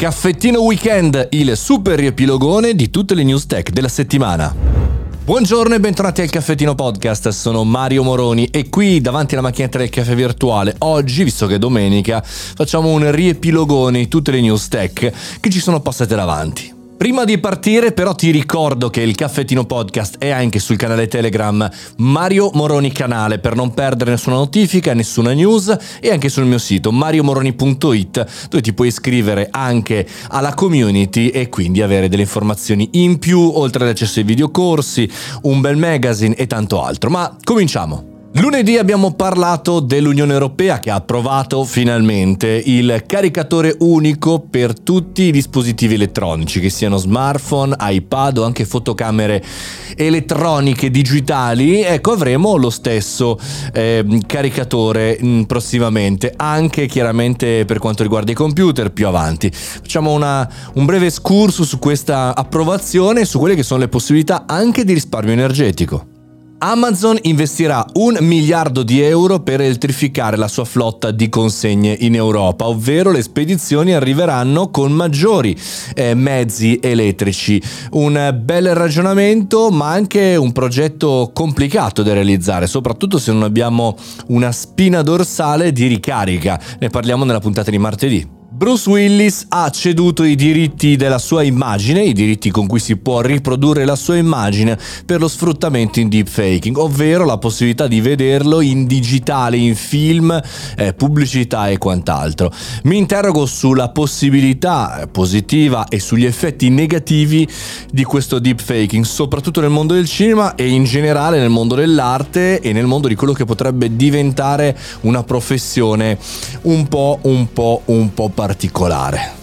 Caffettino Weekend, il super riepilogone di tutte le news tech della settimana. Buongiorno e bentornati al Caffettino Podcast, sono Mario Moroni e qui davanti alla macchinetta del caffè virtuale, oggi, visto che è domenica, facciamo un riepilogone di tutte le news tech che ci sono passate davanti. Prima di partire però ti ricordo che il Caffettino Podcast è anche sul canale Telegram Mario Moroni Canale per non perdere nessuna notifica, nessuna news e anche sul mio sito mariomoroni.it dove ti puoi iscrivere anche alla community e quindi avere delle informazioni in più oltre all'accesso ai videocorsi, un bel magazine e tanto altro. Ma cominciamo! Lunedì abbiamo parlato dell'Unione Europea che ha approvato finalmente il caricatore unico per tutti i dispositivi elettronici, che siano smartphone, iPad o anche fotocamere elettroniche digitali. Ecco, avremo lo stesso eh, caricatore mh, mm, prossimamente, anche chiaramente per quanto riguarda i computer più avanti. Facciamo una, un breve escurso su questa approvazione e su quelle che sono le possibilità anche di risparmio energetico. Amazon investirà un miliardo di euro per elettrificare la sua flotta di consegne in Europa, ovvero le spedizioni arriveranno con maggiori eh, mezzi elettrici. Un bel ragionamento, ma anche un progetto complicato da realizzare, soprattutto se non abbiamo una spina dorsale di ricarica. Ne parliamo nella puntata di martedì. Bruce Willis ha ceduto i diritti della sua immagine, i diritti con cui si può riprodurre la sua immagine per lo sfruttamento in deepfaking, ovvero la possibilità di vederlo in digitale, in film, eh, pubblicità e quant'altro. Mi interrogo sulla possibilità eh, positiva e sugli effetti negativi di questo deepfaking, soprattutto nel mondo del cinema e in generale nel mondo dell'arte e nel mondo di quello che potrebbe diventare una professione un po', un po', un po' particolare.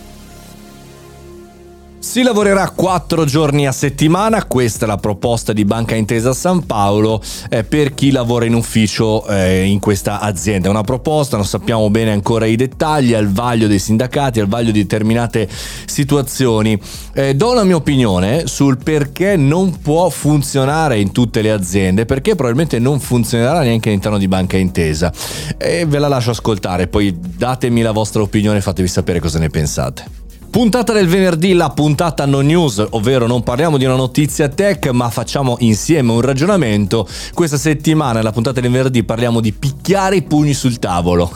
Si lavorerà quattro giorni a settimana, questa è la proposta di Banca Intesa San Paolo eh, per chi lavora in ufficio eh, in questa azienda. È una proposta, non sappiamo bene ancora i dettagli, al vaglio dei sindacati, al vaglio di determinate situazioni. Eh, do la mia opinione sul perché non può funzionare in tutte le aziende, perché probabilmente non funzionerà neanche all'interno di Banca Intesa. E ve la lascio ascoltare, poi datemi la vostra opinione e fatevi sapere cosa ne pensate. Puntata del venerdì, la puntata no news, ovvero non parliamo di una notizia tech, ma facciamo insieme un ragionamento. Questa settimana, nella puntata del venerdì, parliamo di picchiare i pugni sul tavolo.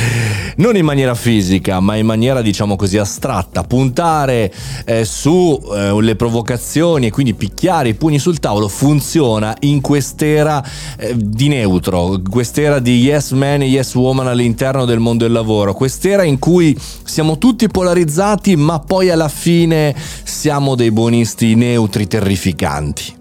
non in maniera fisica, ma in maniera, diciamo così, astratta. Puntare eh, sulle eh, provocazioni e quindi picchiare i pugni sul tavolo funziona in quest'era eh, di neutro, quest'era di yes man e yes woman all'interno del mondo del lavoro, quest'era in cui siamo tutti polarizzati ma poi alla fine siamo dei buonisti neutri terrificanti.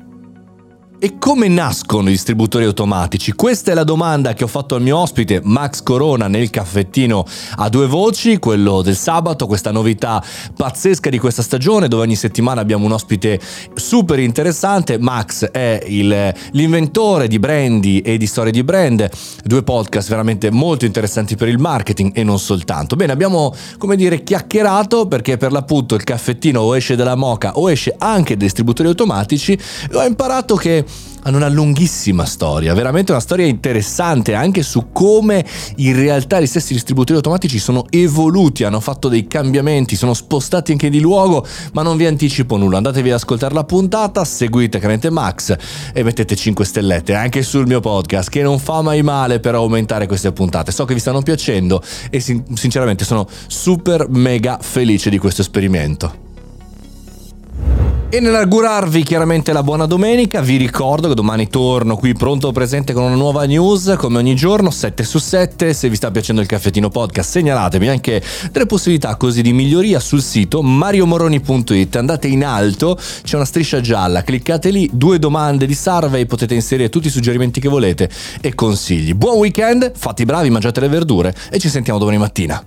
E come nascono i distributori automatici? Questa è la domanda che ho fatto al mio ospite Max Corona nel caffettino a due voci, quello del sabato, questa novità pazzesca di questa stagione dove ogni settimana abbiamo un ospite super interessante. Max è il, l'inventore di Brandy e di storie di brand, due podcast veramente molto interessanti per il marketing e non soltanto. Bene, abbiamo come dire chiacchierato perché per l'appunto il caffettino o esce dalla moca o esce anche dai distributori automatici ho imparato che hanno una lunghissima storia, veramente una storia interessante anche su come in realtà gli stessi distributori automatici sono evoluti, hanno fatto dei cambiamenti, sono spostati anche di luogo, ma non vi anticipo nulla. Andatevi ad ascoltare la puntata, seguite Canente Max e mettete 5 stellette anche sul mio podcast, che non fa mai male per aumentare queste puntate. So che vi stanno piacendo e sinceramente sono super mega felice di questo esperimento. E nell'augurarvi chiaramente la buona domenica, vi ricordo che domani torno qui pronto presente con una nuova news, come ogni giorno, 7 su 7. Se vi sta piacendo il caffettino podcast, segnalatemi anche delle possibilità così di miglioria sul sito mariomoroni.it. Andate in alto, c'è una striscia gialla, cliccate lì, due domande di survey, potete inserire tutti i suggerimenti che volete e consigli. Buon weekend, fate i bravi, mangiate le verdure e ci sentiamo domani mattina.